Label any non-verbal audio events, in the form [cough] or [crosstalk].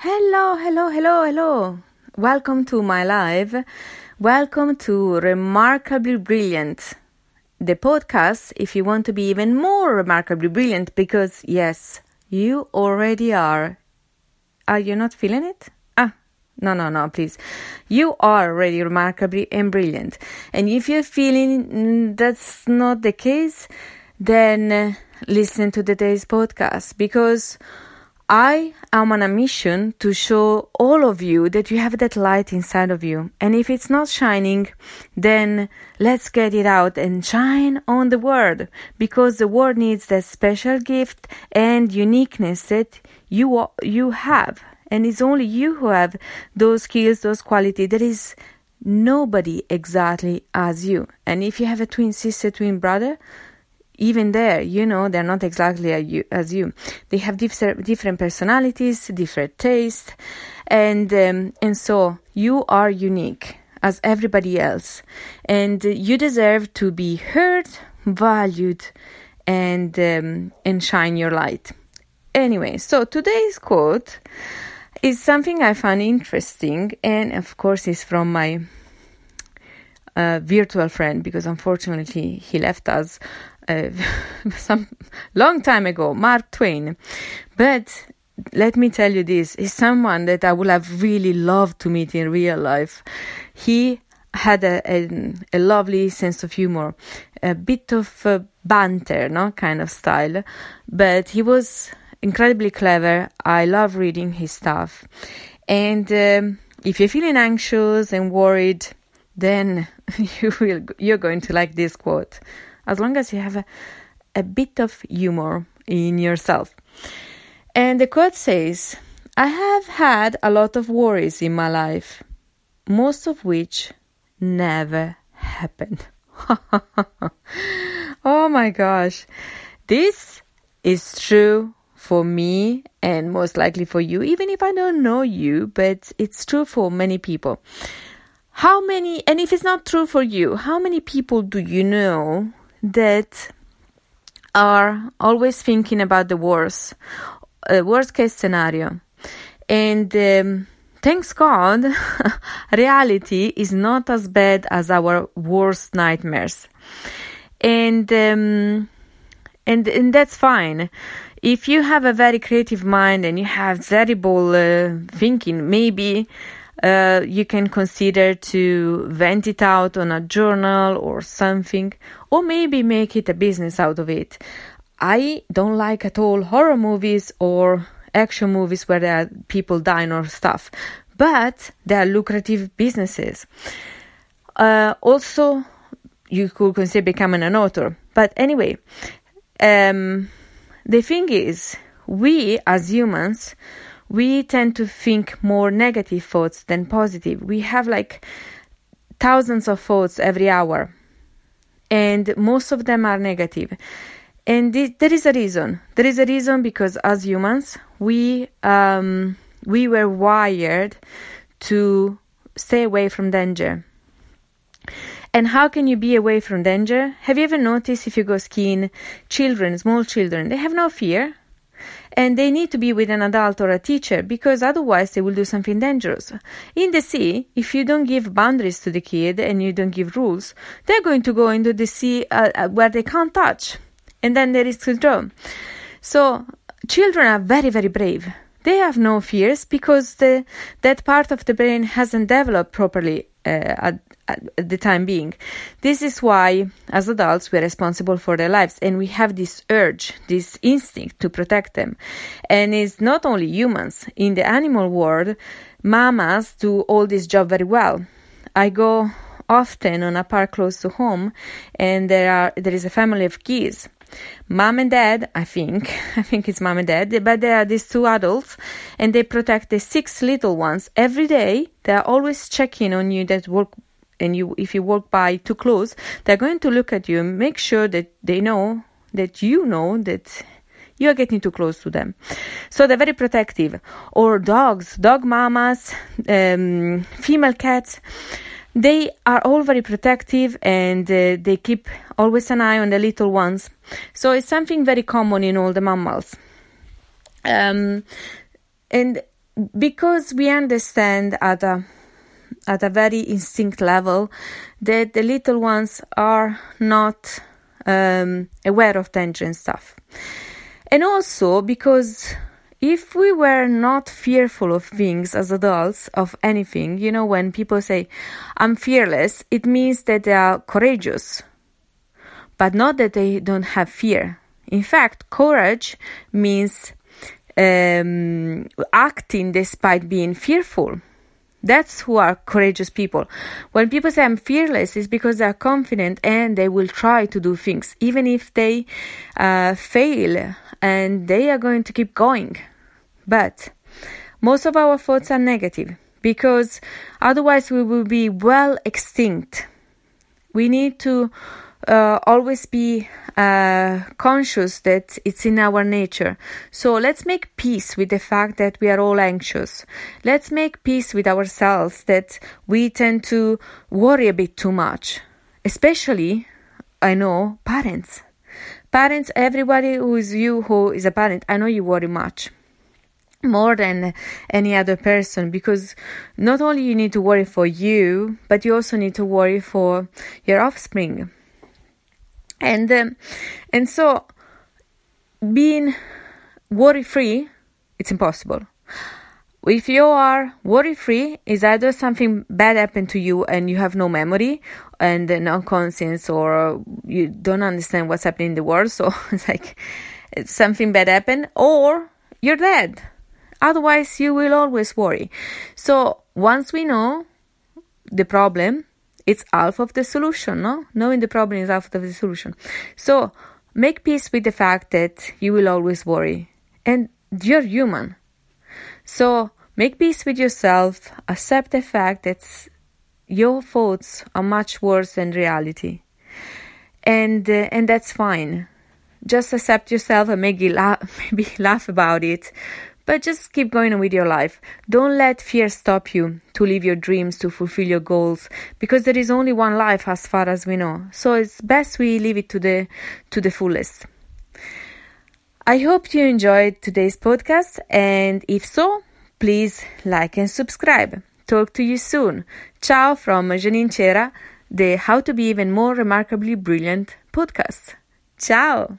Hello, hello, hello, hello. Welcome to my live. Welcome to Remarkably Brilliant, the podcast if you want to be even more remarkably brilliant because, yes, you already are. Are you not feeling it? Ah, no, no, no, please. You are already remarkably and brilliant. And if you're feeling that's not the case, then uh, listen to today's podcast because I am on a mission to show all of you that you have that light inside of you. And if it's not shining, then let's get it out and shine on the world because the world needs that special gift and uniqueness that you, you have. And it's only you who have those skills, those qualities. There is nobody exactly as you. And if you have a twin sister, twin brother, even there, you know, they're not exactly as you. They have different personalities, different tastes, and um, and so you are unique as everybody else, and you deserve to be heard, valued, and um, and shine your light. Anyway, so today's quote is something I found interesting, and of course, is from my uh, virtual friend because unfortunately he left us [laughs] some long time ago, Mark Twain. But let me tell you this is someone that I would have really loved to meet in real life. He had a, a, a lovely sense of humor, a bit of banter, no kind of style, but he was incredibly clever. I love reading his stuff. And um, if you're feeling anxious and worried, then [laughs] you will you're going to like this quote as long as you have a, a bit of humor in yourself. And the quote says, I have had a lot of worries in my life, most of which never happened. [laughs] oh my gosh. This is true for me and most likely for you, even if I don't know you, but it's true for many people. How many, and if it's not true for you, how many people do you know that are always thinking about the worst, uh, worst case scenario. And um, thanks God, [laughs] reality is not as bad as our worst nightmares. And, um, and, and that's fine. If you have a very creative mind and you have terrible uh, thinking, maybe uh, you can consider to vent it out on a journal or something, or maybe make it a business out of it. I don't like at all horror movies or action movies where there are people dying or stuff, but they are lucrative businesses. Uh, also, you could consider becoming an author. But anyway, um, the thing is, we as humans, we tend to think more negative thoughts than positive. We have like thousands of thoughts every hour, and most of them are negative. And th- there is a reason. There is a reason because as humans, we um, we were wired to stay away from danger. And how can you be away from danger? Have you ever noticed if you go skiing, children, small children, they have no fear and they need to be with an adult or a teacher because otherwise they will do something dangerous. In the sea, if you don't give boundaries to the kid and you don't give rules, they're going to go into the sea uh, uh where they can't touch, and then there is drown. So children are very very brave. They have no fears because the, that part of the brain hasn't developed properly uh, at, at the time being. This is why, as adults, we're responsible for their lives and we have this urge, this instinct to protect them. And it's not only humans. In the animal world, mamas do all this job very well. I go often on a park close to home and there are there is a family of geese mom and dad i think [laughs] i think it's mom and dad but there are these two adults and they protect the six little ones. Every day they are always checking on you that work and you if you walk by too close they're going to look at you and make sure that they know that you know that you are getting too close to them. So they're very protective. Or dogs dog mamas um, female cats they are all very protective and uh, they keep always an eye on the little ones so it's something very common in all the mammals um, and because we understand at a at a very instinct level that the little ones are not um, aware of danger and stuff. And also because if we were not fearful of things as adults, of anything, you know, when people say, I'm fearless, it means that they are courageous, but not that they don't have fear. In fact, courage means um, acting despite being fearful. That's who are courageous people. When people say I'm fearless, it's because they are confident and they will try to do things, even if they uh, fail, and they are going to keep going. But most of our thoughts are negative because otherwise we will be well extinct. We need to uh, always be uh, conscious that it's in our nature. So let's make peace with the fact that we are all anxious. Let's make peace with ourselves that we tend to worry a bit too much. Especially, I know, parents. Parents, everybody who is you who is a parent, I know you worry much more than any other person because not only you need to worry for you but you also need to worry for your offspring and um, and so being worry free it's impossible. If you are worry free is either something bad happened to you and you have no memory and no conscience or you don't understand what's happening in the world so [laughs] it's like something bad happened or you're dead. Otherwise you will always worry. So once we know the problem it's half of the solution, no? Knowing the problem is half of the solution. So make peace with the fact that you will always worry. And you're human. So make peace with yourself, accept the fact that your thoughts are much worse than reality. And uh, and that's fine. Just accept yourself and maybe laugh, maybe laugh about it, but just keep going on with your life. Don't let fear stop you to live your dreams, to fulfill your goals, because there is only one life as far as we know. So it's best we live it to the to the fullest. I hope you enjoyed today's podcast, and if so, please like and subscribe. Talk to you soon. Ciao from Janine Cera, the How to Be Even More Remarkably Brilliant podcast. Ciao!